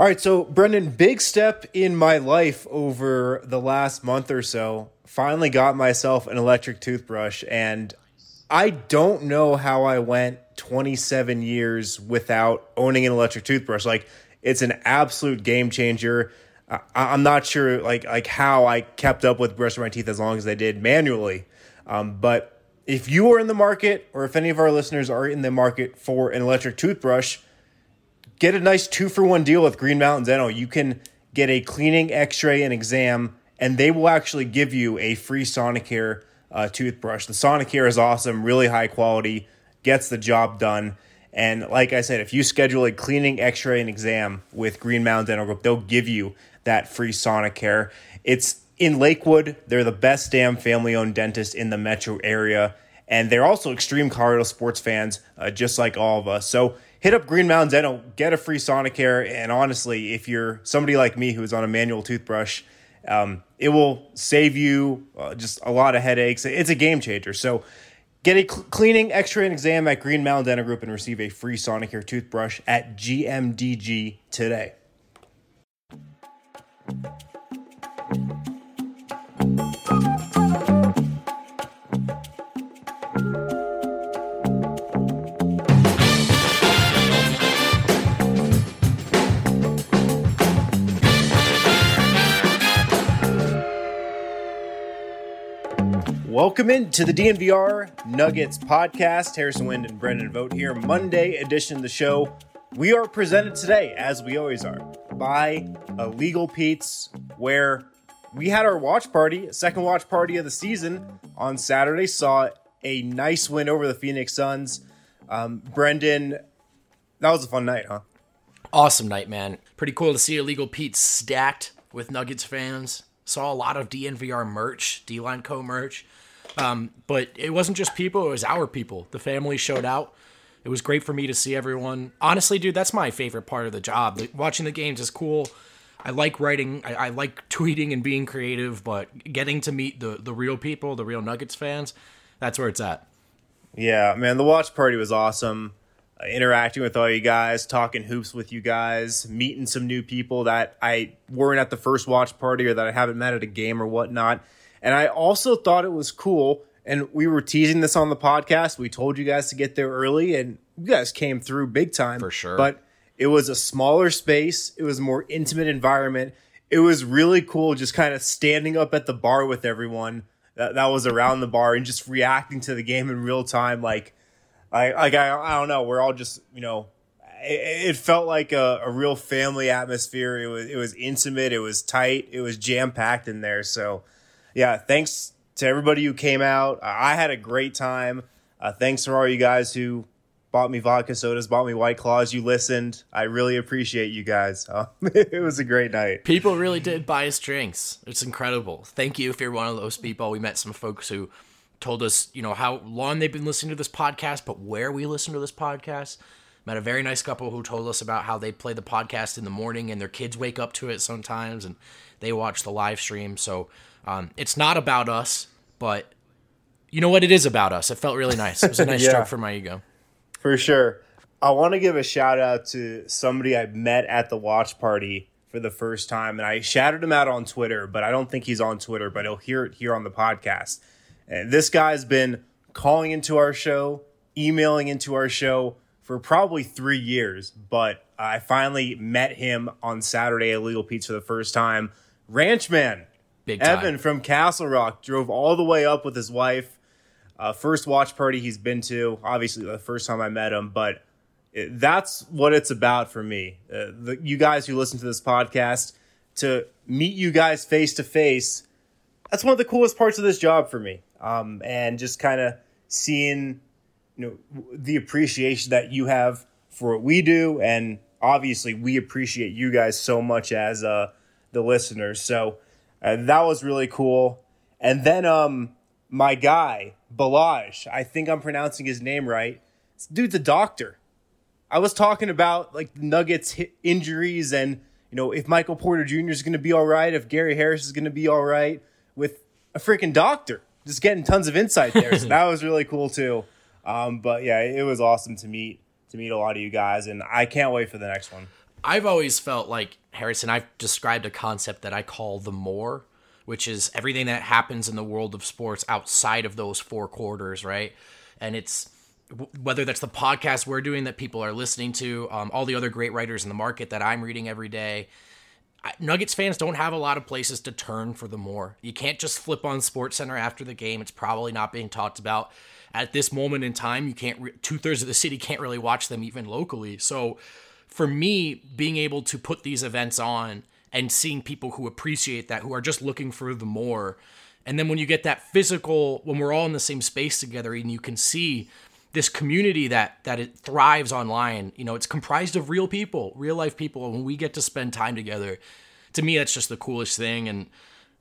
All right, so Brendan, big step in my life over the last month or so. Finally got myself an electric toothbrush, and I don't know how I went 27 years without owning an electric toothbrush. Like, it's an absolute game changer. I, I'm not sure like like how I kept up with brushing my teeth as long as I did manually, um, but if you are in the market, or if any of our listeners are in the market for an electric toothbrush get a nice two for one deal with Green Mountain Dental. You can get a cleaning, x ray, and exam, and they will actually give you a free Sonicare uh, toothbrush. The Sonicare is awesome, really high quality, gets the job done. And like I said, if you schedule a cleaning, x ray, and exam with Green Mountain Dental Group, they'll give you that free Sonicare. It's in Lakewood. They're the best damn family owned dentist in the metro area. And they're also extreme Colorado sports fans, uh, just like all of us. So hit up Green Mountain Dental, get a free Sonicare, and honestly, if you're somebody like me who's on a manual toothbrush, um, it will save you uh, just a lot of headaches. It's a game changer. So get a cl- cleaning, X-ray, and exam at Green Mountain Dental Group and receive a free Sonicare toothbrush at GMDG today. Welcome into the DNVR Nuggets podcast. Harrison Wind and Brendan Vogt here, Monday edition of the show. We are presented today, as we always are, by Illegal Pete's, where we had our watch party, second watch party of the season on Saturday. Saw a nice win over the Phoenix Suns. Um, Brendan, that was a fun night, huh? Awesome night, man. Pretty cool to see Illegal Pete stacked with Nuggets fans. Saw a lot of DNVR merch, D Line Co merch. Um, but it wasn't just people, it was our people. The family showed out. It was great for me to see everyone. Honestly, dude, that's my favorite part of the job. The, watching the games is cool. I like writing, I, I, like tweeting and being creative, but getting to meet the, the real people, the real Nuggets fans, that's where it's at. Yeah, man, the watch party was awesome. Uh, interacting with all you guys, talking hoops with you guys, meeting some new people that I weren't at the first watch party or that I haven't met at a game or whatnot and I also thought it was cool. And we were teasing this on the podcast. We told you guys to get there early, and you guys came through big time. For sure. But it was a smaller space, it was a more intimate environment. It was really cool just kind of standing up at the bar with everyone that, that was around the bar and just reacting to the game in real time. Like, I, like I, I don't know. We're all just, you know, it, it felt like a, a real family atmosphere. It was, it was intimate. It was tight. It was jam packed in there. So, yeah, thanks to everybody who came out. I had a great time. Uh, thanks for all you guys who bought me vodka sodas, bought me white claws. You listened. I really appreciate you guys. It was a great night. People really did buy us drinks. It's incredible. Thank you if you're one of those people. We met some folks who told us, you know, how long they've been listening to this podcast, but where we listen to this podcast. Met a very nice couple who told us about how they play the podcast in the morning and their kids wake up to it sometimes and they watch the live stream. So um, it's not about us, but you know what? It is about us. It felt really nice. It was a nice yeah, stroke for my ego. For sure. I want to give a shout out to somebody I met at the watch party for the first time, and I shouted him out on Twitter, but I don't think he's on Twitter, but he'll hear it here on the podcast. And this guy's been calling into our show, emailing into our show for probably three years, but I finally met him on Saturday at Legal Pete's for the first time. Ranchman, Big time. Evan from Castle Rock drove all the way up with his wife. Uh, first watch party he's been to. Obviously, the first time I met him, but it, that's what it's about for me. Uh, the, you guys who listen to this podcast, to meet you guys face to face, that's one of the coolest parts of this job for me. Um, and just kind of seeing, you know, the appreciation that you have for what we do, and obviously we appreciate you guys so much as uh, the listeners. So and that was really cool. And then um my guy, Balaj, I think I'm pronouncing his name right. This dude's a doctor. I was talking about like Nuggets injuries and you know if Michael Porter Jr. is going to be all right, if Gary Harris is going to be all right with a freaking doctor. Just getting tons of insight there. so that was really cool too. Um, but yeah, it was awesome to meet to meet a lot of you guys, and I can't wait for the next one. I've always felt like Harrison. I've described a concept that I call the more, which is everything that happens in the world of sports outside of those four quarters, right? And it's whether that's the podcast we're doing that people are listening to, um, all the other great writers in the market that I'm reading every day. Nuggets fans don't have a lot of places to turn for the more. You can't just flip on Sports Center after the game. It's probably not being talked about at this moment in time. You can't. Re- Two thirds of the city can't really watch them even locally. So, for me, being able to put these events on and seeing people who appreciate that, who are just looking for the more, and then when you get that physical, when we're all in the same space together, and you can see this community that that it thrives online. You know, it's comprised of real people, real life people, and when we get to spend time together, to me, that's just the coolest thing. And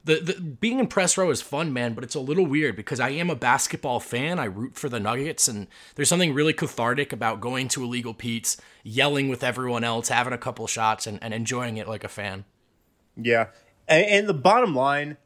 the, the being in press row is fun, man, but it's a little weird because I am a basketball fan. I root for the Nuggets, and there's something really cathartic about going to Illegal Pete's, yelling with everyone else, having a couple shots, and, and enjoying it like a fan. Yeah, and, and the bottom line,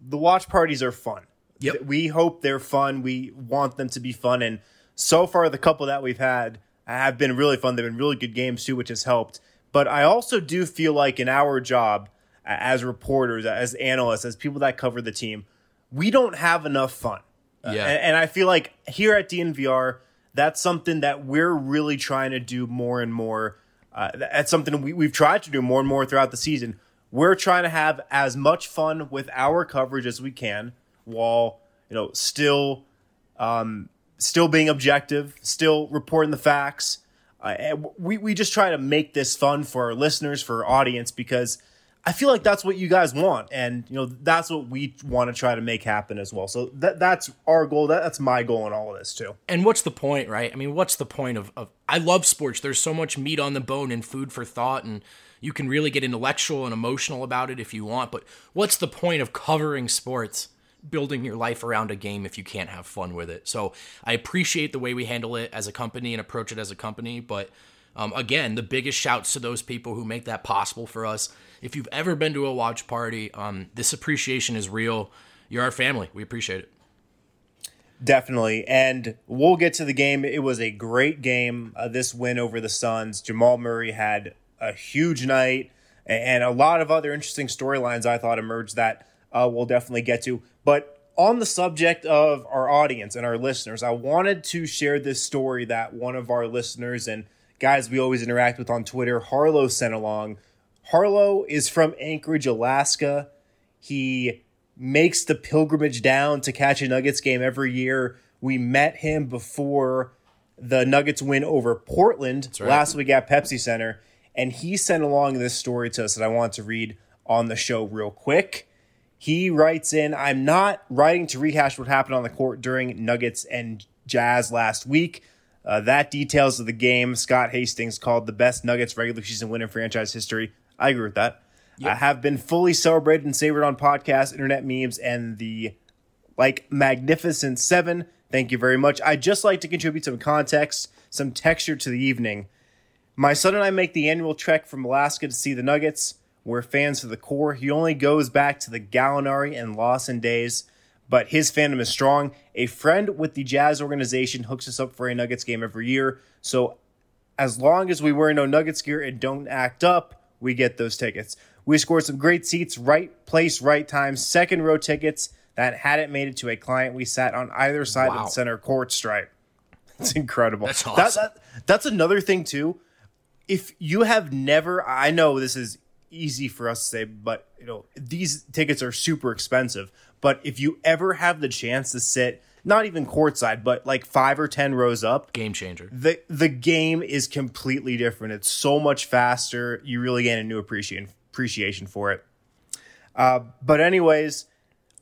the watch parties are fun. Yep. We hope they're fun. We want them to be fun, and so far the couple that we've had have been really fun. They've been really good games too, which has helped. But I also do feel like in our job as reporters, as analysts, as people that cover the team, we don't have enough fun. Yeah. Uh, and, and I feel like here at DNVR, that's something that we're really trying to do more and more. Uh, that's something we, we've tried to do more and more throughout the season. We're trying to have as much fun with our coverage as we can, while you know still um, still being objective, still reporting the facts. Uh, we we just try to make this fun for our listeners, for our audience, because I feel like that's what you guys want, and you know that's what we want to try to make happen as well. So that that's our goal. That, that's my goal in all of this too. And what's the point, right? I mean, what's the point of, of I love sports. There's so much meat on the bone and food for thought, and you can really get intellectual and emotional about it if you want. But what's the point of covering sports? building your life around a game if you can't have fun with it. So I appreciate the way we handle it as a company and approach it as a company. But um, again, the biggest shouts to those people who make that possible for us. If you've ever been to a watch party, um, this appreciation is real. You're our family. We appreciate it. Definitely. And we'll get to the game. It was a great game. Uh, this win over the Suns. Jamal Murray had a huge night and a lot of other interesting storylines I thought emerged that uh, we'll definitely get to. But on the subject of our audience and our listeners, I wanted to share this story that one of our listeners and guys we always interact with on Twitter, Harlow, sent along. Harlow is from Anchorage, Alaska. He makes the pilgrimage down to catch a Nuggets game every year. We met him before the Nuggets win over Portland right. last week at Pepsi Center, and he sent along this story to us that I want to read on the show real quick. He writes in, I'm not writing to rehash what happened on the court during Nuggets and Jazz last week. Uh, that details of the game Scott Hastings called the best Nuggets regular season win in franchise history. I agree with that. Yep. I have been fully celebrated and savored on podcasts, internet memes, and the like magnificent seven. Thank you very much. I'd just like to contribute some context, some texture to the evening. My son and I make the annual trek from Alaska to see the Nuggets. We're fans to the core. He only goes back to the Gallinari and Lawson days, but his fandom is strong. A friend with the Jazz organization hooks us up for a Nuggets game every year. So as long as we wear no Nuggets gear and don't act up, we get those tickets. We scored some great seats, right place, right time, second row tickets that hadn't made it to a client. We sat on either side wow. of the center court stripe. It's incredible. That's awesome. That, that, that's another thing too. If you have never, I know this is easy for us to say, but you know, these tickets are super expensive. But if you ever have the chance to sit, not even courtside, but like five or ten rows up, game changer. The the game is completely different. It's so much faster. You really gain a new appreciation appreciation for it. Uh, but anyways,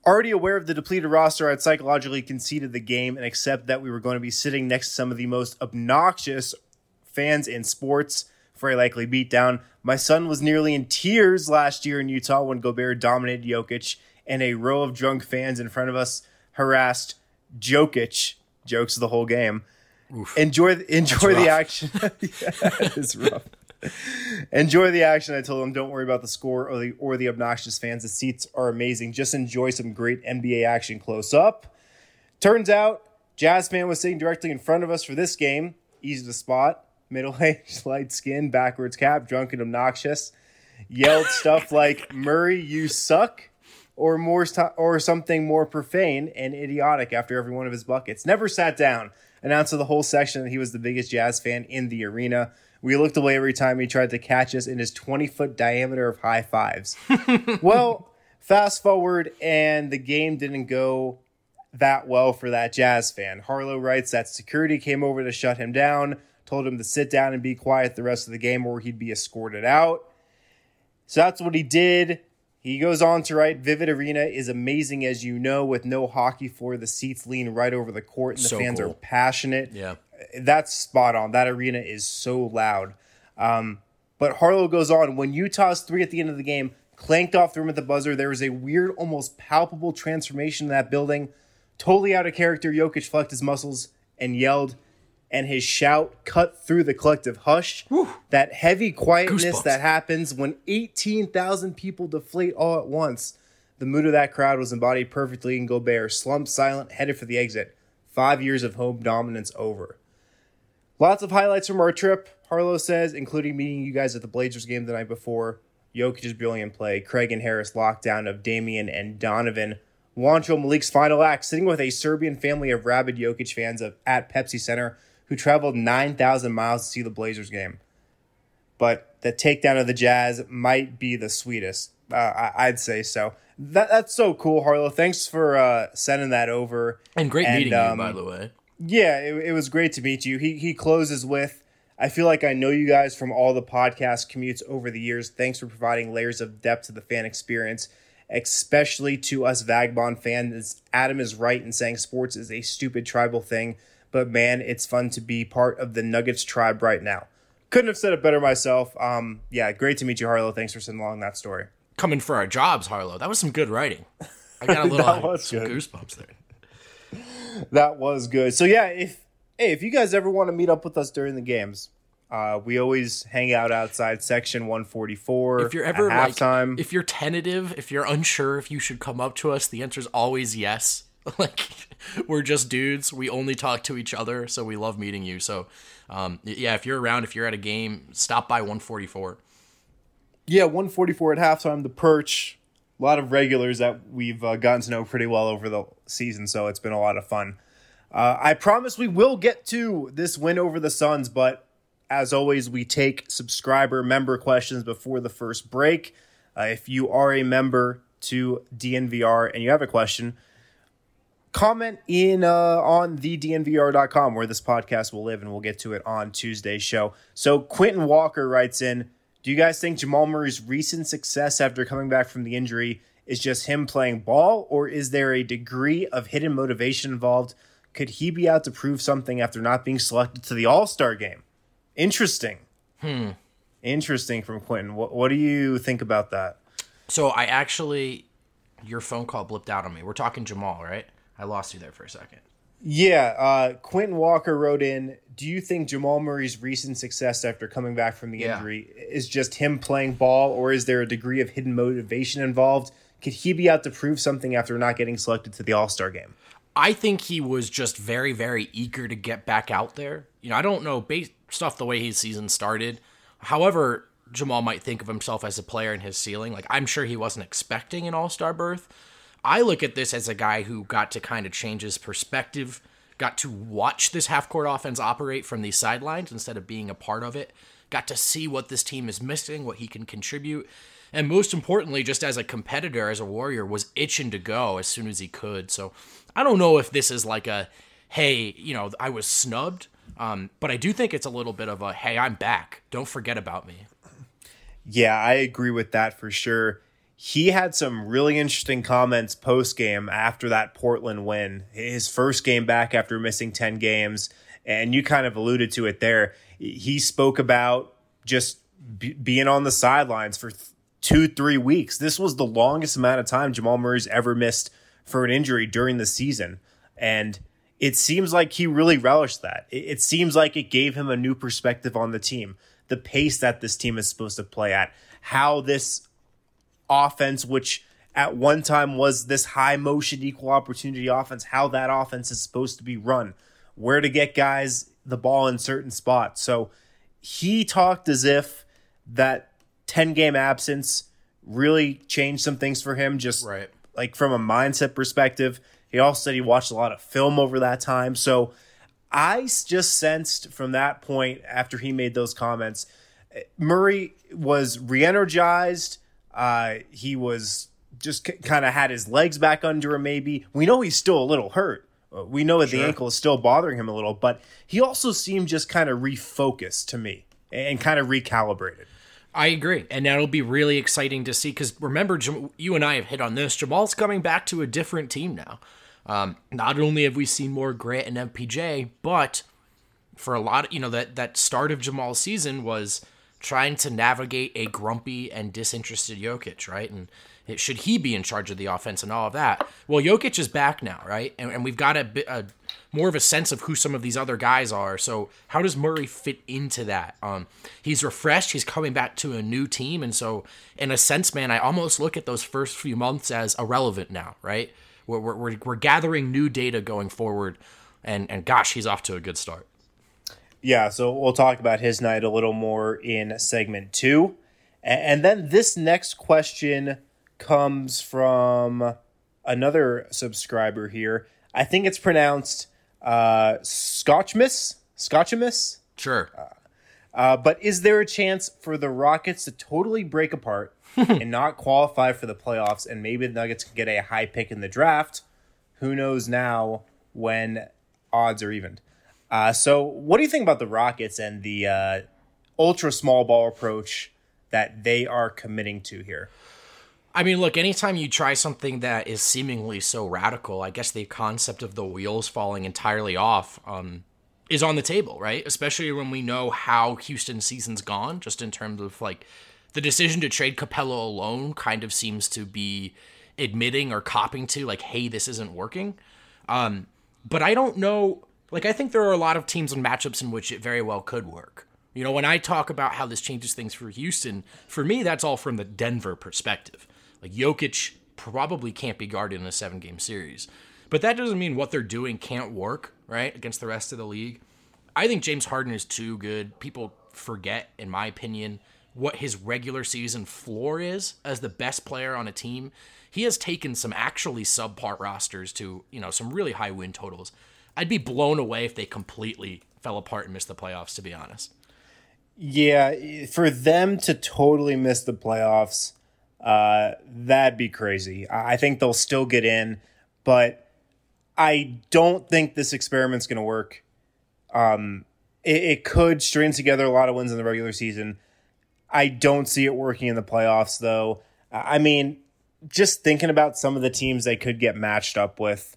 already aware of the depleted roster, I'd psychologically conceded the game and accept that we were going to be sitting next to some of the most obnoxious fans in sports for a likely beatdown. My son was nearly in tears last year in Utah when Gobert dominated Jokic, and a row of drunk fans in front of us harassed Jokic. Jokes the whole game. Oof. Enjoy enjoy the action. it's rough. enjoy the action. I told them, don't worry about the score or the or the obnoxious fans. The seats are amazing. Just enjoy some great NBA action close up. Turns out, Jazz fan was sitting directly in front of us for this game. Easy to spot. middle aged, light skin, backwards cap, drunk and obnoxious, yelled stuff like, Murray, you suck, or more or something more profane and idiotic after every one of his buckets. Never sat down, announced to the whole section that he was the biggest Jazz fan in the arena. We looked away every time he tried to catch us in his 20 foot diameter of high fives. well, fast forward, and the game didn't go that well for that Jazz fan. Harlow writes that security came over to shut him down, told him to sit down and be quiet the rest of the game or he'd be escorted out. So that's what he did. He goes on to write Vivint Arena is amazing, as you know, with no hockey floor. The seats lean right over the court and the So fans cool. are passionate. Yeah. That's spot on. That arena is so loud. Um, but Harlow goes on when Utah's three at the end of the game clanked off the room at the buzzer. There was a weird, almost palpable transformation in that building. Totally out of character, Jokic flexed his muscles and yelled, and his shout cut through the collective hush. That heavy quietness Goosebumps. that happens when 18,000 people deflate all at once. The mood of that crowd was embodied perfectly in Gobert, slumped silent, headed for the exit. Five years of home dominance over. Lots of highlights from our trip, Harlow says, including meeting you guys at the Blazers game the night before. Jokic's brilliant play, Craig and Harris lockdown of Damian and Donovan. Juancho Malik's final act, sitting with a Serbian family of rabid Jokic fans of, at Pepsi Center who traveled 9,000 miles to see the Blazers game. But the takedown of the Jazz might be the sweetest. Uh, I, I'd say so. That, that's so cool, Harlow. Thanks for uh, sending that over. And great And, meeting um, you, by the way. Yeah, it, it was great to meet you. He he closes with, "I feel like I know you guys from all the podcast commutes over the years. Thanks for providing layers of depth to the fan experience, especially to us Vagabond fans. Adam is right in saying sports is a stupid tribal thing, but man, it's fun to be part of the Nuggets tribe right now. Couldn't have said it better myself. Um, yeah, great to meet you, Harlow. Thanks for sending along that story. Coming for our jobs, Harlow. That was some good writing. I got a little That was good. goosebumps there. That was good. So yeah, if hey, if you guys ever want to meet up with us during the games, uh, we always hang out outside section 144. If you're ever at like, halftime, if you're tentative, if you're unsure if you should come up to us, the answer is always yes. Like we're just dudes. We only talk to each other, so we love meeting you. So, um, yeah, if you're around, if you're at a game, stop by 144. yeah, 144 at halftime. The perch, a lot of regulars that we've uh, gotten to know pretty well over the season, so it's been a lot of fun. Uh, I promise we will get to this win over the Suns, but as always, we take subscriber member questions before the first break. Uh, if you are a member to DNVR and you have a question, comment in uh, on thednvr.com where this podcast will live and we'll get to it on Tuesday's show. So Quentin Walker writes in, do you guys think Jamal Murray's recent success after coming back from the injury is just him playing ball or is there a degree of hidden motivation involved? Could he be out to prove something after not being selected to the All-Star game? Interesting. Hmm. Interesting from Quentin. What, what do you think about that? So I actually, your phone call blipped out on me. We're talking Jamal, right? I lost you there for a second. Yeah, uh, Quentin Walker wrote in. Do you think Jamal Murray's recent success after coming back from the Yeah. injury is just him playing ball, or is there a degree of hidden motivation involved? Could he be out to prove something after not getting selected to the All Star game? I think he was just very, very eager to get back out there. You know, I don't know based off the way his season started. However, Jamal might think of himself as a player in his ceiling. Like I'm sure he wasn't expecting an all-star berth. I look at this as a guy who got to kind of change his perspective, got to watch this half-court offense operate from these sidelines instead of being a part of it, got to see what this team is missing, what he can contribute, and most importantly, just as a competitor, as a warrior, was itching to go as soon as he could. So I don't know if this is like a, hey, you know, I was snubbed, um, but I do think it's a little bit of a, hey, I'm back. Don't forget about me. Yeah, I agree with that for sure. He had some really interesting comments post game after that Portland win, his first game back after missing 10 games. And you kind of alluded to it there. He spoke about just be- being on the sidelines for th- two, three weeks. This was the longest amount of time Jamal Murray's ever missed for an injury during the season. And it seems like he really relished that. It, it seems like it gave him a new perspective on the team, the pace that this team is supposed to play at, how this offense, which at one time was this high motion, equal opportunity offense, how that offense is supposed to be run, where to get guys the ball in certain spots. So he talked as if that 10 game absence really changed some things for him, just Right. like from a mindset perspective. He also said he watched a lot of film over that time. So I just sensed from that point after he made those comments, eh, Murray was re energized. Uh, he was just k- kind of had his legs back under him, maybe. We know he's still a little hurt. Uh, We know that the ankle is still bothering him a little, but he also seemed just kind of refocused to me and kind of recalibrated. I agree, and that'll be really exciting to see. Because remember, you and I have hit on this. Jamal's coming back to a different team now. Um, not only have we seen more Grant and MPJ, but for a lot of you know that that start of Jamal's season was trying to navigate a grumpy and disinterested Jokic, right? And it, should he be in charge of the offense and all of that? Well, Jokic is back now, right? And, and we've got a bit a, more of a sense of who some of these other guys are. So how does Murray fit into that? Um, he's refreshed. He's coming back to a new team, and so in a sense, man, I almost look at those first few months as irrelevant now, right? We're we're, we're, gathering new data going forward, and and gosh, he's off to a good start. Yeah, so we'll talk about his night a little more in segment two. And then this next question comes from another subscriber here. I think it's pronounced uh, Scotchmas. Scotchamus? Sure. Uh, but is there a chance for the Rockets to totally break apart and not qualify for the playoffs? And maybe the Nuggets can get a high pick in the draft. Who knows now when odds are evened? Uh, so, what do you think about the Rockets and the uh, ultra small ball approach that they are committing to here? I mean, look, anytime you try something that is seemingly so radical, I guess the concept of the wheels falling entirely off um, is on the table, right? Especially when we know how Houston's season's gone, just in terms of like the decision to trade Capela alone kind of seems to be admitting or copping to, like, hey, this isn't working. Um, but I don't know. Like, I think there are a lot of teams and matchups in which it very well could work. You know, when I talk about how this changes things for Houston, for me, that's all from the Denver perspective. Like, Jokic probably can't be guarded in a seven game series. But that doesn't mean what they're doing can't work, right, against the rest of the league. I think James Harden is too good. People forget, in my opinion, what his regular season floor is as the best player on a team. He has taken some actually subpar rosters to, you know, some really high win totals. I'd be blown away if they completely fell apart and missed the playoffs, to be honest. Yeah, for them to totally miss the playoffs, uh, that'd be crazy. I think they'll still get in, but I don't think this experiment's going to work. Um, it, it could string together a lot of wins in the regular season. I don't see it working in the playoffs, though. I mean, just thinking about some of the teams they could get matched up with,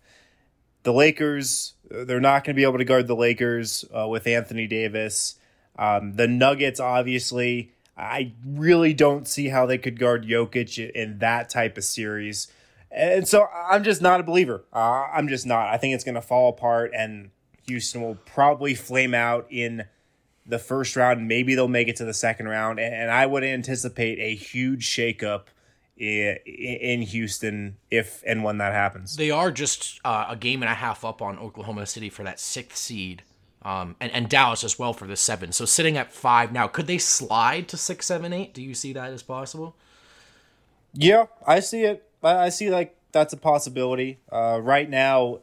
the Lakers, they're not going to be able to guard the Lakers uh, with Anthony Davis. Um, the Nuggets, obviously, I really don't see how they could guard Jokic in that type of series. And so I'm just not a believer. Uh, I'm just not. I think it's going to fall apart, and Houston will probably flame out in the first round. Maybe they'll make it to the second round. And, and I would anticipate a huge shakeup in, Houston if and when that happens. They are just uh, a game and a half up on Oklahoma City for that sixth seed, um, and and Dallas as well for the seven. So sitting at five now, could they slide to six, seven, eight? Do you see that as possible? Yeah, I see it. I I see like that's a possibility. Uh, right now,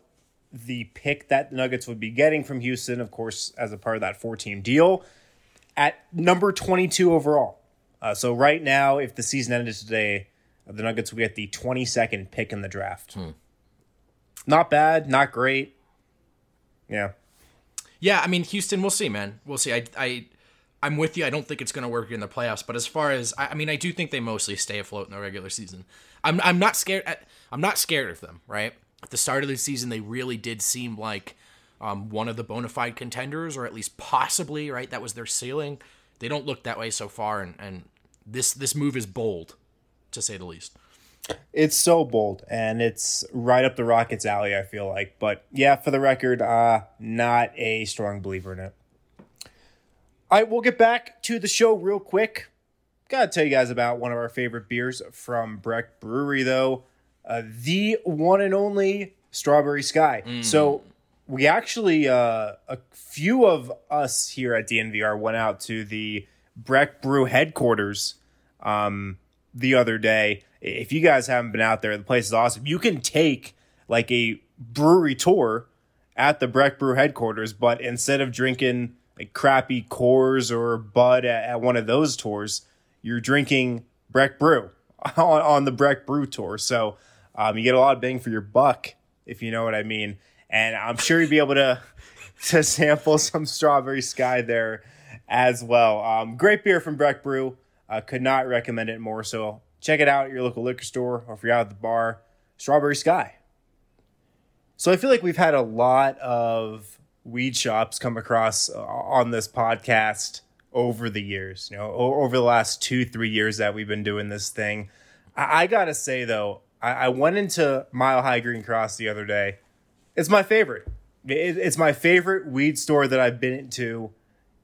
the pick that the Nuggets would be getting from Houston, of course, as a part of that four team deal, at number 22 overall. Uh, so right now, if the season ended today, the Nuggets would get the 22nd pick in the draft. Not bad, not great. Yeah. Yeah, I mean Houston, we'll see, man. We'll see. I I I'm with you. I don't think it's going to work in the playoffs, but as far as I, I mean, I do think they mostly stay afloat in the regular season. I'm I'm not scared. I'm not scared of them. Right at the start of the season, they really did seem like um, one of the bona fide contenders, or at least possibly right. That was their ceiling. They don't look that way so far, and and this this move is bold, to say the least. It's so bold and it's right up the Rockets' alley, I feel like. But yeah, for the record, uh, not a strong believer in it. All right, we'll get back to the show real quick. Gotta tell you guys about one of our favorite beers from Breck Brewery, though. Uh, the one and only Strawberry Sky. So we actually uh, a few of us here at DNVR went out to the Breck Brew headquarters um, the other day. If you guys haven't been out there, the place is awesome. You can take like a brewery tour at the Breck Brew headquarters, but instead of drinking like crappy Coors or Bud at, at one of those tours, you're drinking Breck Brew on, on the Breck Brew tour. So um, you get a lot of bang for your buck, if you know what I mean. And I'm sure you'll be able to to sample some Strawberry Sky there as well. Um, great beer from Breck Brew. Uh, could not recommend it more. So check it out at your local liquor store or if you're out at the bar. Strawberry Sky. So I feel like we've had a lot of weed shops come across uh, on this podcast over the years, you know, over the last two, three years that we've been doing this thing. I, I gotta say though, I, I, went into Mile High Green Cross the other day. It's my favorite. It, it's my favorite weed store that I've been to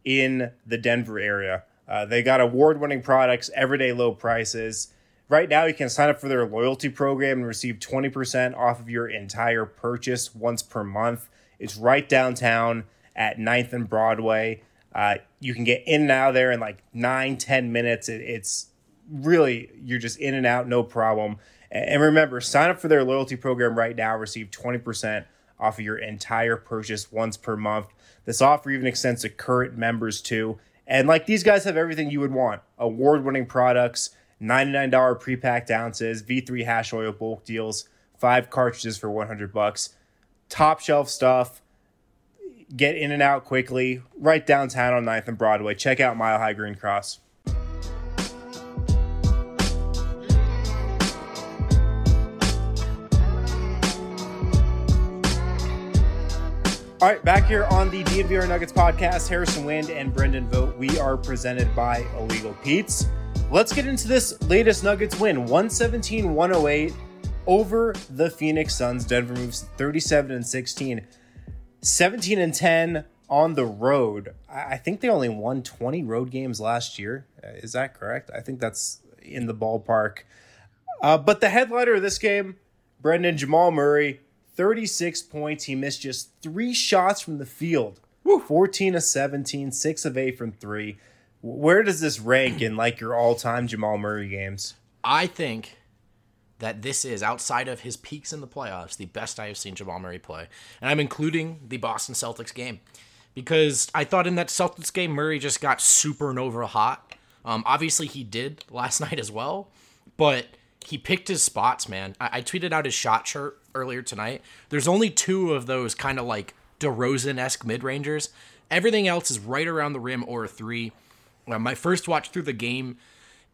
in the Denver area. Uh, they got award winning products, everyday low prices. Right now, you can sign up for their loyalty program and receive 20% off of your entire purchase once per month. It's right downtown at 9th and Broadway. Uh, you can get in and out there in like nine, 10 minutes. It, it's really, you're just in and out, no problem. And remember, sign up for their loyalty program right now, receive 20% off of your entire purchase once per month. This offer even extends to current members too. And like these guys have everything you would want award winning products, $99 pre packed ounces, V3 hash oil bulk deals, five cartridges for 100 bucks, top shelf stuff. Get in and out quickly, right downtown on 9th and Broadway. Check out Mile High Green Cross. All right, back here on the DNVR Nuggets podcast, Harrison Wind and Brendan Vogt. We are presented by Illegal Pete's. Let's get into this latest Nuggets win 117 108 over the Phoenix Suns. Denver moves 37 and 16, 17 and 10 on the road. I think they only won 20 road games last year. Uh, is that correct? I think that's in the ballpark. Uh, but the headliner of this game, Brendan Jamal Murray, 36 points. He missed just three shots from the field. Woo. 14 of 17, 6 of 8 from 3. Where does this rank in like your all-time Jamal Murray games? I think that this is outside of his peaks in the playoffs, the best I have seen Jamal Murray play. And I'm including the Boston Celtics game because I thought in that Celtics game Murray just got supernova hot. Um, obviously he did last night as well, but he picked his spots, man. I, I tweeted out his shot chart earlier tonight. There's only two of those kind of like DeRozan esque mid rangers. Everything else is right around the rim or a three. Uh, my first watch through the game,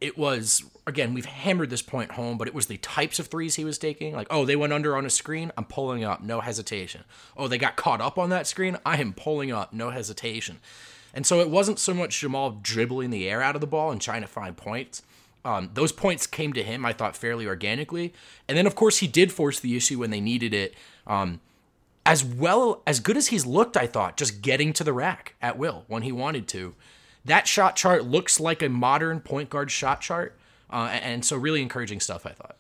it was again we've hammered this point home, but it was the types of threes he was taking. Like, oh, they went under on a screen, I'm pulling up, no hesitation. Oh, they got caught up on that screen, I am pulling up, no hesitation. And so it wasn't so much Jamal dribbling the air out of the ball and trying to find points. Um, those points came to him, I thought, fairly organically. And then, of course, he did force the issue when they needed it. Um, as well, as good as he's looked, I thought, just getting to the rack at will when he wanted to. That shot chart looks like a modern point guard shot chart. Uh, and so, really encouraging stuff, I thought.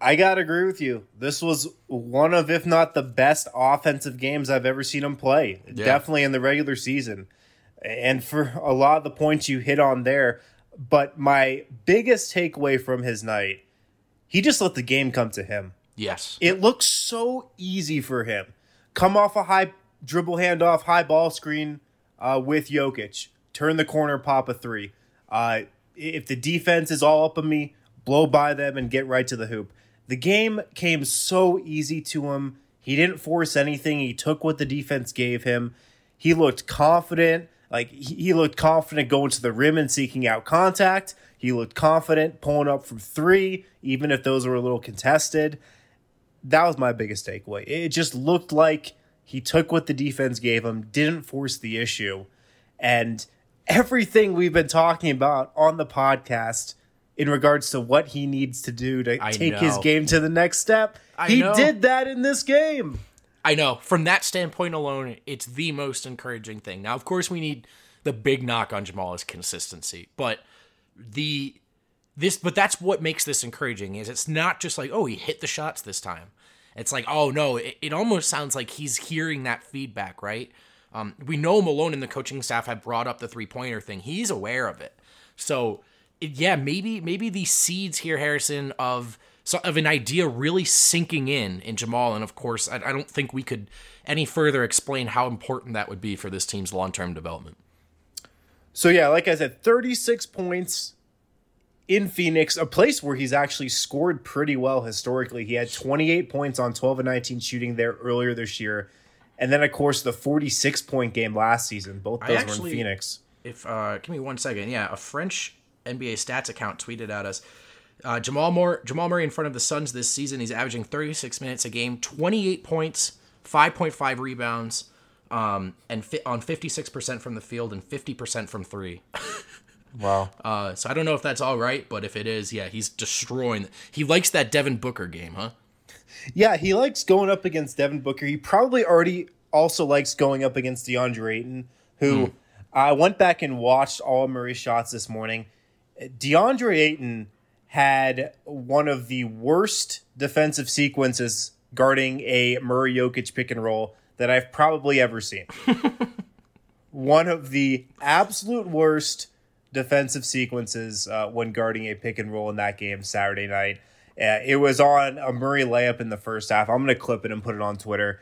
I gotta agree with you. This was one of, if not the best offensive games I've ever seen him play. Yeah. Definitely in the regular season. And for a lot of the points you hit on there, but my biggest takeaway from his night, he just let the game come to him. Yes. It looks so easy for him. Come off a high dribble handoff, high ball screen uh, with Jokic. Turn the corner, pop a three. Uh, if the defense is all up on me, blow by them and get right to the hoop. The game came so easy to him. He didn't force anything. He took what the defense gave him. He looked confident. Like he looked confident going to the rim and seeking out contact. He looked confident pulling up from three, even if those were a little contested. That was my biggest takeaway. It just looked like he took what the defense gave him, didn't force the issue, and everything we've been talking about on the podcast in regards to what he needs to do to I take know. his game to the next step, I he know. did that in this game. I know. From that standpoint alone, it's the most encouraging thing. Now, of course, we need the big knock on Jamal is consistency, but the this but that's what makes this encouraging is it's not just like oh he hit the shots this time It's like, oh no, it, it almost sounds like he's hearing that feedback, right? Um, we know Malone and the coaching staff have brought up the three pointer thing. He's aware of it. So yeah, maybe maybe these seeds here, Harrison, of so, of an idea really sinking in in Jamal, and of course, I, I don't think we could any further explain how important that would be for this team's long term development. So yeah, like I said, 36 points in Phoenix, a place where he's actually scored pretty well historically. He had 28 points on 12 and 19 shooting there earlier this year. And then of course the 46 point game last season. Both those actually, were in Phoenix. If uh give me one second. Yeah, a French NBA stats account tweeted at us. Uh, Jamal Moore, Jamal Murray in front of the Suns this season. He's averaging 36 minutes a game, 28 points, 5.5 rebounds, um, and fi- on 56% from the field and 50% from three. wow. Uh, so I don't know if that's all right, but if it is, yeah, he's destroying. He likes that Devin Booker game, huh? Yeah, he likes going up against Devin Booker. He probably already also likes going up against DeAndre Ayton, who mm. I went back and watched all Murray's shots this morning. DeAndre Ayton had one of the worst defensive sequences guarding a Murray Jokic pick and roll that I've probably ever seen. one of the absolute worst defensive sequences uh, when guarding a pick and roll in that game Saturday night. Uh, it was on a Murray layup in the first half. I'm going to clip it and put it on Twitter.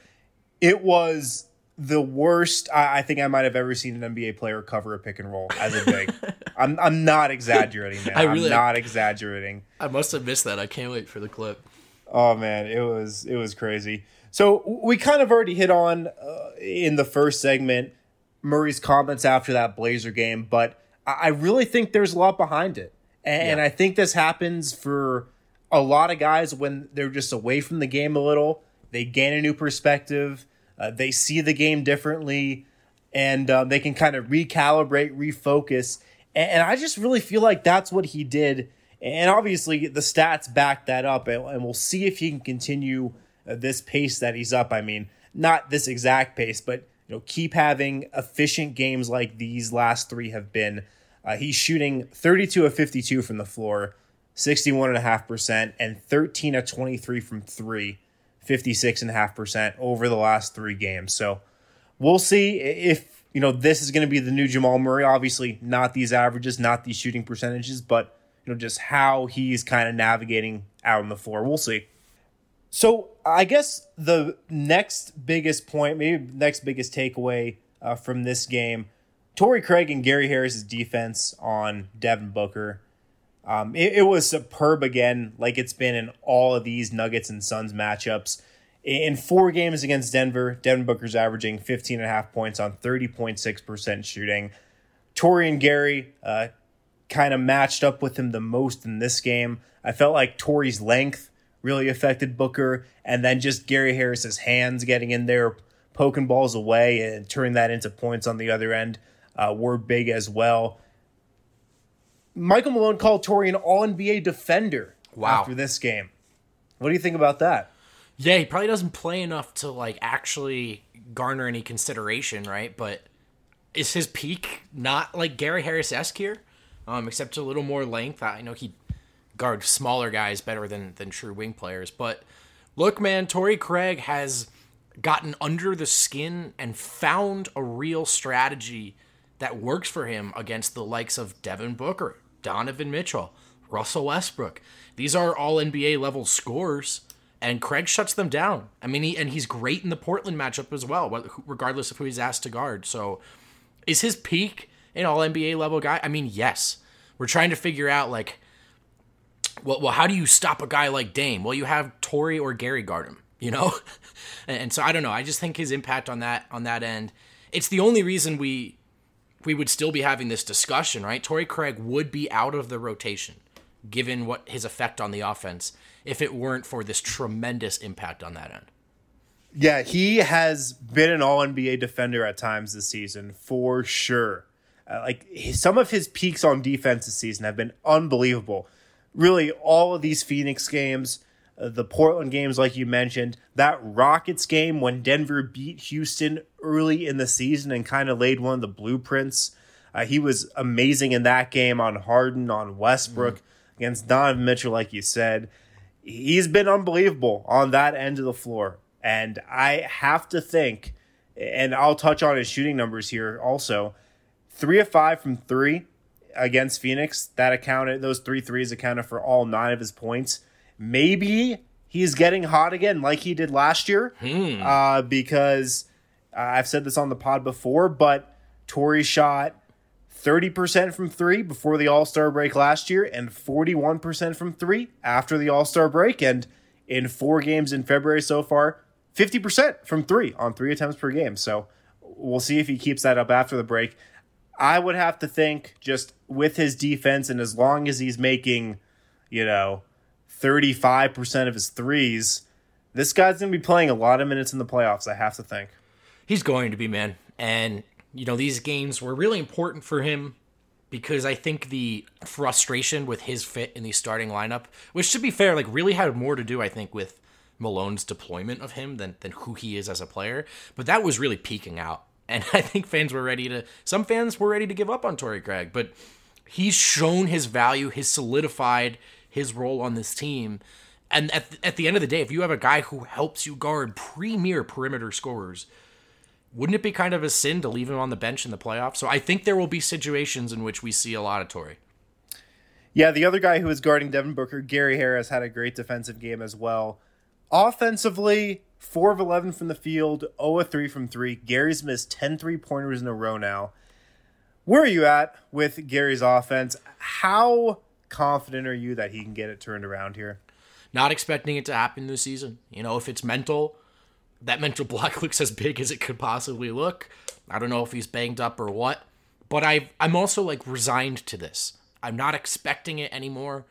It was the worst I, I, think I might have ever seen an NBA player cover a pick and roll as a big. I'm I'm not exaggerating, man. I really, I'm not exaggerating. I must have missed that. I can't wait for the clip. Oh man, it was it was crazy. So we kind of already hit on uh, in the first segment Murray's comments after that Blazer game, but I really think there's a lot behind it, and yeah. I think this happens for a lot of guys when they're just away from the game a little. They gain a new perspective uh, they see the game differently, and uh, they can kind of recalibrate, refocus. And, and, I just really feel like that's what he did. And obviously, the stats back that up, and, and we'll see if he can continue uh, this pace that he's up. I mean, not this exact pace, but you know, keep having efficient games like these last three have been. Uh, he's shooting 32 of 52 from the floor, 61.5%, and 13 of 23 from three. 56.5% over the last three games. So we'll see if, you know, this is going to be the new Jamal Murray. Obviously, not these averages, not these shooting percentages, but, you know, just how he's kind of navigating out on the floor. We'll see. So I guess the next biggest point, maybe next biggest takeaway uh, from this game, Torrey Craig and Gary Harris's defense on Devin Booker. Um, it, it, was superb again, like it's been in all of these Nuggets and Suns matchups. In four games against Denver, Devin Booker's averaging 15 and a half points on 30.6% shooting. Torrey and Gary uh, kind of matched up with him the most in this game. I felt like Torrey's length really affected Booker, and then just Gary Harris's hands getting in there, poking balls away, and turning that into points on the other end uh, were big as well. Michael Malone called Torrey an All NBA defender wow. after this game. What do you think about that? Yeah, he probably doesn't play enough to like actually garner any consideration, right? But is his peak not like Gary Harris esque here? Um, except a little more length. I know he guards smaller guys better than than true wing players. But look, man, Torrey Craig has gotten under the skin and found a real strategy that works for him against the likes of Devin Booker, Donovan Mitchell, Russell Westbrook. These are all NBA level scores, and Craig shuts them down. I mean, he and he's great in the Portland matchup as well, regardless of who he's asked to guard. So, is his peak an all NBA level guy? I mean, yes. We're trying to figure out like, well, well, how do you stop a guy like Dame? Well, you have Torrey or Gary guard him, you know. and so I don't know. I just think his impact on that on that end. It's the only reason we we would still be having this discussion, right? Torrey Craig would be out of the rotation, given what his effect on the offense, if it weren't for this tremendous impact on that end. Yeah, he has been an All NBA defender at times this season for sure. Uh, like some of his peaks on defense this season have been unbelievable. Really, all of these Phoenix games, the Portland games, like you mentioned, that Rockets game when Denver beat Houston early in the season and kind of laid one of the blueprints. Uh, he was amazing in that game on Harden, on Westbrook, mm. against Donovan Mitchell, like you said. he's been unbelievable on that end of the floor. And I have to think, and I'll touch on his shooting numbers here also. Three of five from three against Phoenix. That accounted, those three threes accounted for all nine of his points. Maybe he's getting hot again like he did last year. Hmm. Uh, because uh, I've said this on the pod before, but Torrey shot 30% from three before the All Star break last year and 41% from three after the All Star break. And in four games in February so far, 50% from three on three attempts per game. So we'll see if he keeps that up after the break. I would have to think just with his defense and as long as he's making, you know, 35% of his threes, this guy's going to be playing a lot of minutes in the playoffs, I have to think. He's going to be, man. And, you know, these games were really important for him because I think the frustration with his fit in the starting lineup, which to be fair, like really had more to do, I think, with Malone's deployment of him than, than who he is as a player. But that was really peaking out. And I think fans were ready to, some fans were ready to give up on Torrey Craig, but he's shown his value, he's solidified his role on this team. And at, at the end of the day, if you have a guy who helps you guard premier perimeter scorers, wouldn't it be kind of a sin to leave him on the bench in the playoffs? So I think there will be situations in which we see a lot of Torrey. Yeah, the other guy who was guarding Devin Booker, Gary Harris, had a great defensive game as well. Offensively, 4 of 11 from the field, 0 of 3 from 3. Gary's missed 10 three pointers in a row now. Where are you at with Gary's offense? How confident are you that he can get it turned around here? Not expecting it to happen this season. You know, if it's mental, that mental block looks as big as it could possibly look. I don't know if he's banged up or what, but I I'm also like resigned to this. I'm not expecting it anymore.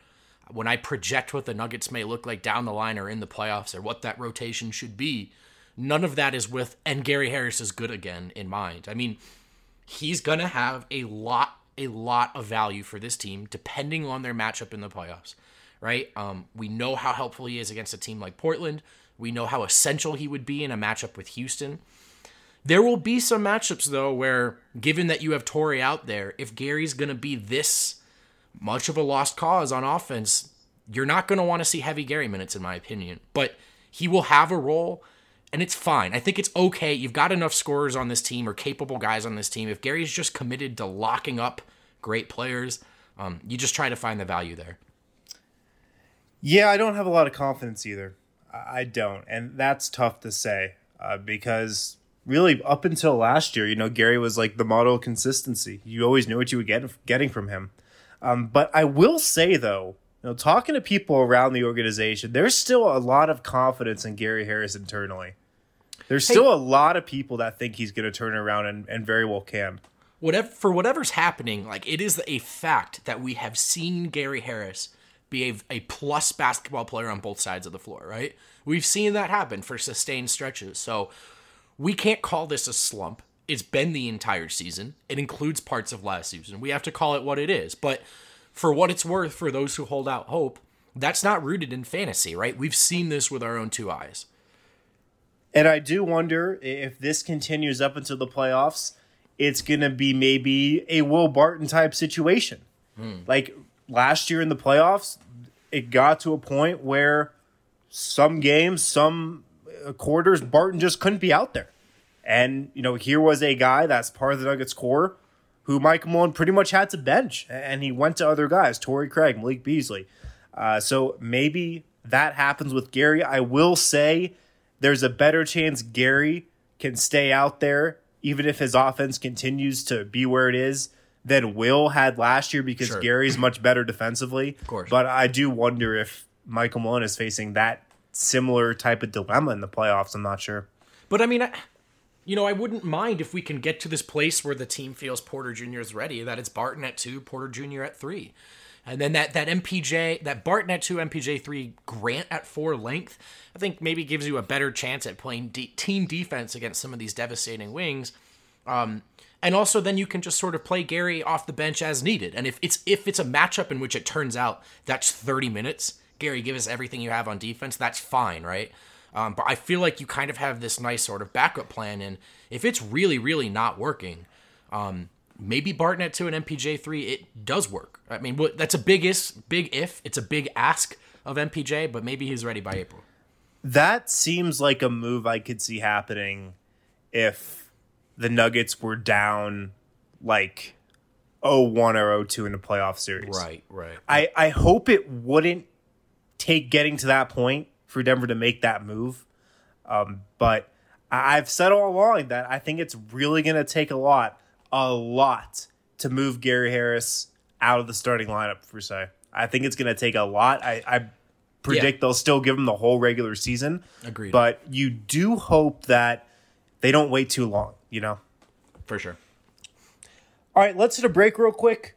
When I project what the Nuggets may look like down the line or in the playoffs or what that rotation should be, none of that is with and Gary Harris is good again in mind. I mean, he's going to have a lot a lot of value for this team depending on their matchup in the playoffs, right? Um, we know how helpful he is against a team like Portland. We know how essential he would be in a matchup with Houston. There will be some matchups though where, given that you have Torrey out there, if Gary's going to be this much of a lost cause on offense, you're not going to want to see heavy Gary minutes, in my opinion. But he will have a role, and it's fine. I think it's okay. You've got enough scorers on this team or capable guys on this team. If Gary's just committed to locking up great players, um, you just try to find the value there. Yeah, I don't have a lot of confidence either. I don't, and that's tough to say uh, because really up until last year, you know, Gary was like the model of consistency. You always knew what you were get, getting from him. Um, but I will say though, know, talking to people around the organization, there's still a lot of confidence in Gary Harris internally. There's still a lot of people that think he's going to turn around and, and very well can. Whatever for whatever's happening, like it is a fact that we have seen Gary Harris be a, a plus basketball player on both sides of the floor, right? We've seen that happen for sustained stretches. So we can't call this a slump. It's been the entire season. It includes parts of last season. We have to call it what it is. But for what it's worth, for those who hold out hope, that's not rooted in fantasy, right? We've seen this with our own two eyes. And I do wonder if this continues up until the playoffs, it's going to be maybe a Will Barton type situation. Hmm. Like last year in the playoffs, it got to a point where some games, some uh, quarters, Barton just couldn't be out there. And, you know, here was a guy that's part of the Nuggets core who Mike Malone pretty much had to bench. And he went to other guys, Torrey Craig, Malik Beasley. Uh, so maybe that happens with Gary. I will say there's a better chance Gary can stay out there, even if his offense continues to be where it is, than Will had last year because sure. Gary's much better defensively. Of course. But I do wonder if Michael Malone is facing that similar type of dilemma in the playoffs. I'm not sure. But I mean, I, you know, I wouldn't mind if we can get to this place where the team feels Porter Jr. is ready, that it's Barton at two, Porter Jr. at three. And then that, that MPJ, that Barton at two, MPJ three, Grant at four length, I think maybe gives you a better chance at playing de- team defense against some of these devastating wings. Um, and also then you can just sort of play Gary off the bench as needed. And if it's if it's a matchup in which it turns out that's 30 minutes, Gary, give us everything you have on defense, that's fine, right? Um, but I feel like you kind of have this nice sort of backup plan, and if it's really, really not working, um, maybe Barton at two and MPJ three, it does work. I mean, that's a big is, big if. It's a big ask, of MPJ, but maybe he's ready by April. That seems like a move I could see happening if the Nuggets were down like 0-1 or 0-2 in the playoff series. Right, right. I, I hope it wouldn't take getting to that point for Denver to make that move. Um, but I've said all along that I think it's really going to take a lot, a lot to move Gary Harris out of the starting lineup for say. I think it's going to take a lot. I, I predict yeah. they'll still give him the whole regular season. Agreed. But you do hope that they don't wait too long, you know? For sure. All right, let's hit a break real quick.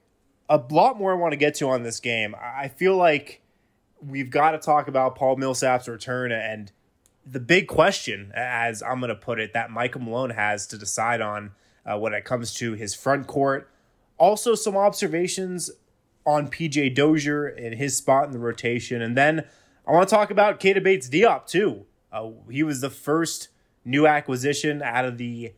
A lot more I want to get to on this game. I feel like we've got to talk about Paul Millsap's return and the big question, as I'm going to put it, that Michael Malone has to decide on uh, when it comes to his front court. Also, some observations on PJ Dozier and his spot in the rotation. And then I want to talk about Keita Bates Diop, too. Uh, he was the first new acquisition out of the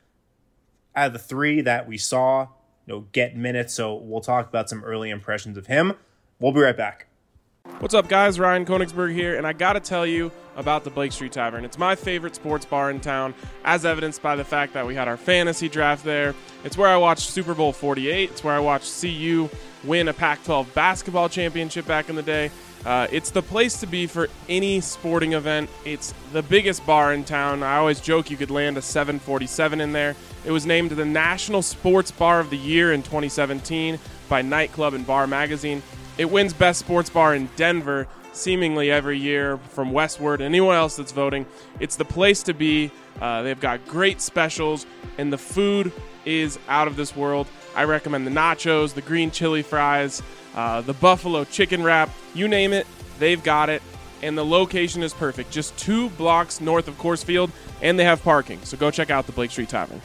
out of the three that we saw you know get minutes. So we'll talk about some early impressions of him. We'll be right back. What's up, guys? Ryan Koenigsberg here, and I gotta tell you about the Blake Street Tavern. It's my favorite sports bar in town, as evidenced by the fact that we had our fantasy draft there. It's where I watched Super Bowl 48. It's where I watched CU win a Pac 12 basketball championship back in the day. Uh, it's the place to be for any sporting event. It's the biggest bar in town. I always joke you could land a 747 in there. It was named the National Sports Bar of the Year in 2017 by Nightclub and Bar Magazine. It wins Best Sports Bar in Denver seemingly every year from Westword. Anyone else that's voting, it's the place to be. Uh, they've got great specials, and the food is out of this world. I recommend the nachos, the green chili fries, uh, the buffalo chicken wrap, you name it, they've got it. And the location is perfect, just two blocks north of Coors Field, and they have parking. So go check out the Blake Street Tavern.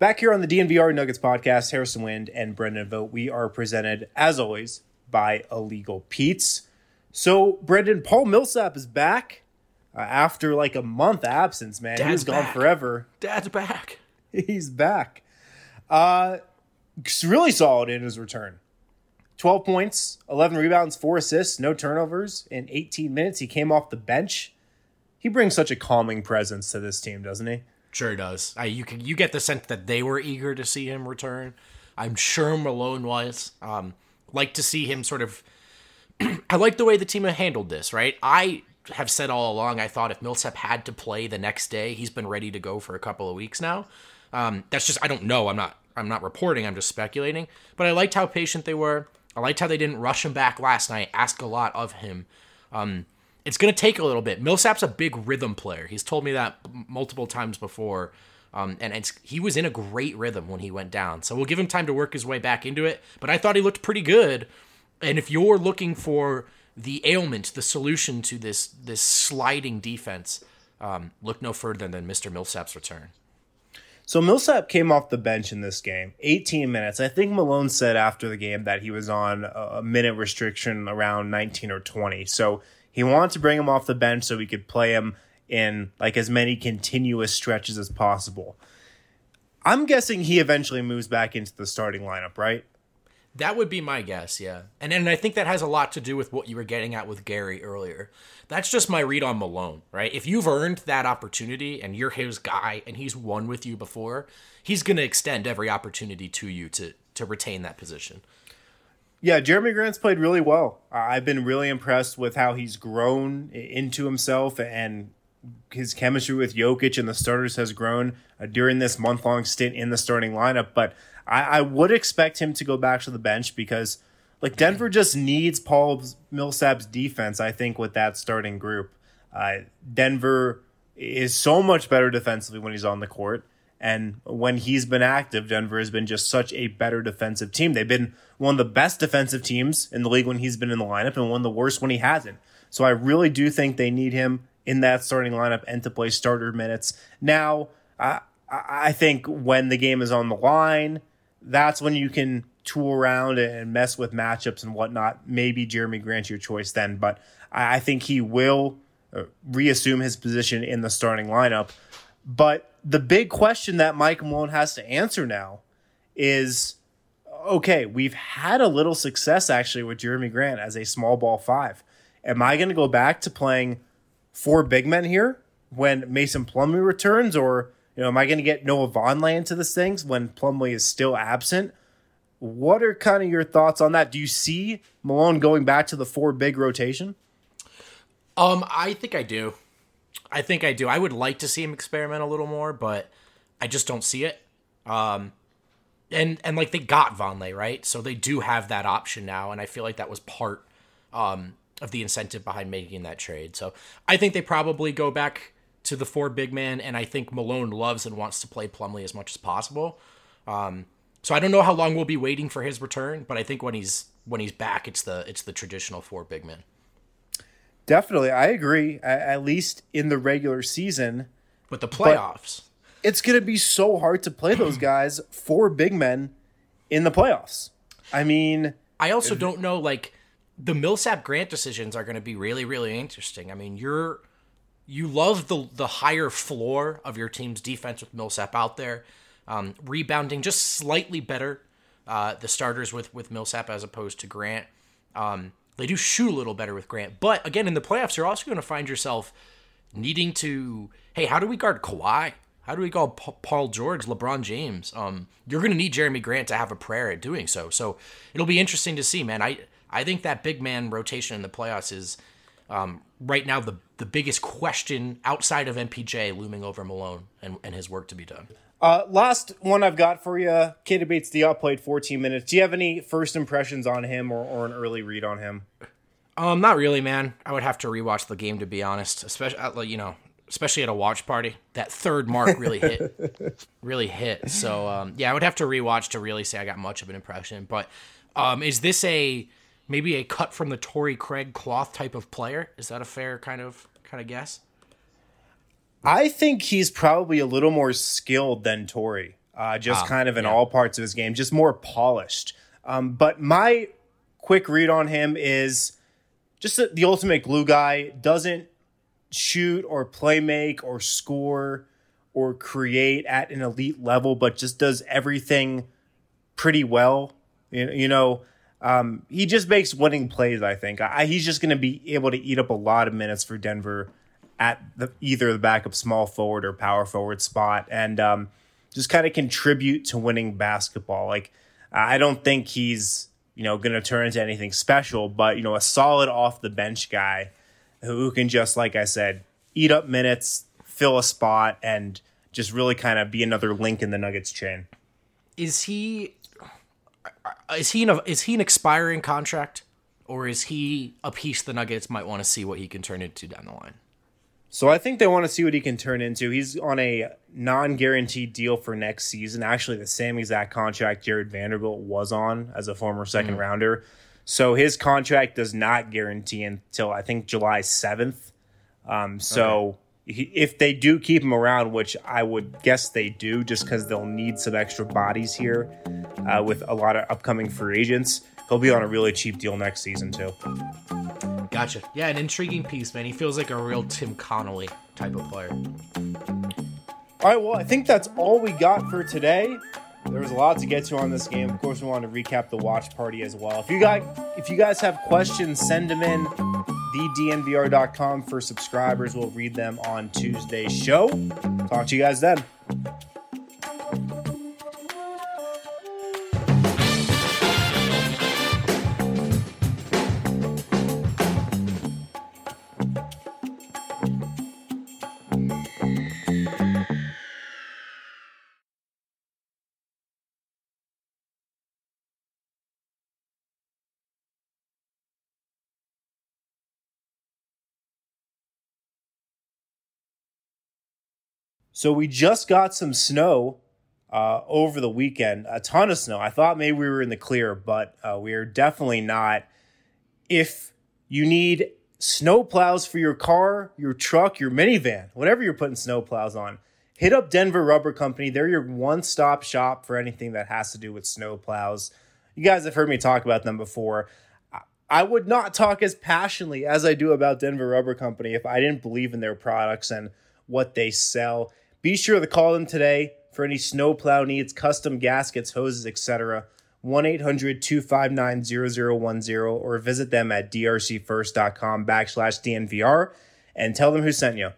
Back here on the DNVR Nuggets podcast, Harrison Wind and Brendan Vogt, we are presented, as always, by Illegal Pete's. So, Brendan, Paul Millsap is back uh, after like a month absence, man. Dad's he was back. gone forever. Dad's back. He's back. Uh, really solid in his return. 12 points, 11 rebounds, 4 assists, no turnovers in 18 minutes. He came off the bench. He brings such a calming presence to this team, doesn't he? Sure does. I, you can you get the sense that they were eager to see him return. I'm sure Malone was. Um, like to see him sort of. I like the way the team handled this. Right, I have said all along I thought if Millsap had to play the next day, he's been ready to go for a couple of weeks now. Um, that's just I don't know. I'm not I'm not reporting. I'm just speculating. But I liked how patient they were. I liked how they didn't rush him back last night. Ask a lot of him. Um, it's going to take a little bit. Millsap's a big rhythm player. He's told me that multiple times before. Um, and he was in a great rhythm when he went down. So we'll give him time to work his way back into it. But I thought he looked pretty good. And if you're looking for the ailment, the solution to this this sliding defense, um, look no further than Mr. Millsap's return. So Millsap came off the bench in this game, 18 minutes. I think Malone said after the game that he was on a minute restriction around 19 or 20. So he wanted to bring him off the bench so he could play him in like as many continuous stretches as possible. I'm guessing he eventually moves back into the starting lineup, right? That would be my guess, yeah. And and I think that has a lot to do with what you were getting at with Gary earlier. That's just my read on Malone, right? If you've earned that opportunity and you're his guy and he's won with you before, he's going to extend every opportunity to you to to retain that position. Yeah, Jerami Grant's played really well. I've been really impressed with how he's grown into himself and his chemistry with Jokic and the starters has grown uh, during this month long stint in the starting lineup. But I, I, would expect him to go back to the bench because like Denver just needs Paul Millsap's defense. I think with that starting group, uh, Denver is so much better defensively when he's on the court. And when he's been active, Denver has been just such a better defensive team. They've been one of the best defensive teams in the league when he's been in the lineup and one of the worst when he hasn't. So I really do think they need him in that starting lineup and to play starter minutes. Now, I, I think when the game is on the line, that's when you can tool around and mess with matchups and whatnot. Maybe Jerami Grant's your choice then, but I think he will uh, reassume his position in the starting lineup. But the big question that Mike Malone has to answer now is okay, we've had a little success actually with Jerami Grant as a small ball five. Am I going to go back to playing four big men here when Mason Plumlee returns, or you know, am I going to get Noah Vonleh into this things when Plumlee is still absent? What are kind of your thoughts on that? Do you see Malone going back to the four big rotation? Um, I think I do. I think I do. I would like to see him experiment a little more, but I just don't see it. Um, and and like they got Vonleh right, so they do have that option now, and I feel like that was part um, of the incentive behind making that trade. So I think they probably go back to the four big man, and I think Malone loves and wants to play Plumlee as much as possible. Um, so I don't know how long we'll be waiting for his return, but I think when he's when he's back, it's the it's the traditional four big men. Definitely, I agree. At least in the regular season, but the playoffs, but it's going to be so hard to play those guys four big men in the playoffs. I mean, I also don't know like the Millsap Grant decisions are going to be really really interesting. I mean, you're you love the the higher floor of your team's defense with Millsap out there, um, rebounding just slightly better. Uh, the starters with with Millsap as opposed to Grant. Um, they do shoot a little better with Grant, but again in the playoffs, you're also going to find yourself needing to. Hey, how do we guard Kawhi? How do we guard Paul George, LeBron James? Um, you're going to need Jerami Grant to have a prayer at doing so. So it'll be interesting to see, man. I I think that big man rotation in the playoffs is um, right now the the biggest question outside of MPJ looming over Malone and, and his work to be done. Uh, last one I've got for you. Keita Bates Diop played 14 minutes. Do you have any first impressions on him or, or an early read on him? Um, not really, man. I would have to rewatch the game to be honest. Especially, uh, you know, especially at a watch party. That third mark really hit, really hit. So, um, yeah, I would have to rewatch to really say I got much of an impression. But, um, is this a maybe a cut from the Torrey Craig cloth type of player. Is that a fair kind of kind of guess? I think he's probably a little more skilled than Torrey, uh, just ah, kind of in yeah. all parts of his game, just more polished. Um, but my quick read on him is just the ultimate glue guy. Doesn't shoot or play make or score or create at an elite level, but just does everything pretty well. You, you know, um, he just makes winning plays. I think I, he's just going to be able to eat up a lot of minutes for Denver at the, either the backup small forward or power forward spot, and um, just kind of contribute to winning basketball. Like I don't think he's you know going to turn into anything special, but you know a solid off the bench guy who can just like I said eat up minutes, fill a spot, and just really kind of be another link in the Nuggets chain. Is he is he an, is he an expiring contract, or is he a piece the Nuggets might want to see what he can turn into down the line? So I think they want to see what he can turn into. He's on a non-guaranteed deal for next season. Actually, the same exact contract Jarred Vanderbilt was on as a former second mm. rounder. So his contract does not guarantee until I think July seventh. Um, so okay if they do keep him around, which I would guess they do, just because they'll need some extra bodies here uh, with a lot of upcoming free agents, he'll be on a really cheap deal next season too. Gotcha. Yeah, an intriguing piece, man. He feels like a real Tim Connolly type of player. All right, well, I think that's all we got for today. There was a lot to get to on this game. Of course, we want to recap the watch party as well. If you got, if you guys have questions, send them in thednvr.com for subscribers. We'll read them on Tuesday's show. Talk to you guys then. So we just got some snow uh, over the weekend, a ton of snow. I thought maybe we were in the clear, but uh, we are definitely not. If you need snow plows for your car, your truck, your minivan, whatever you're putting snow plows on, hit up Denver Rubber Company. They're your one stop shop for anything that has to do with snow plows. You guys have heard me talk about them before. I would not talk as passionately as I do about Denver Rubber Company if I didn't believe in their products and what they sell. Be sure to call them today for any snowplow needs, custom gaskets, hoses, etc. 1 800 259 0010 or visit them at drcfirst.com backslash DNVR and tell them who sent you.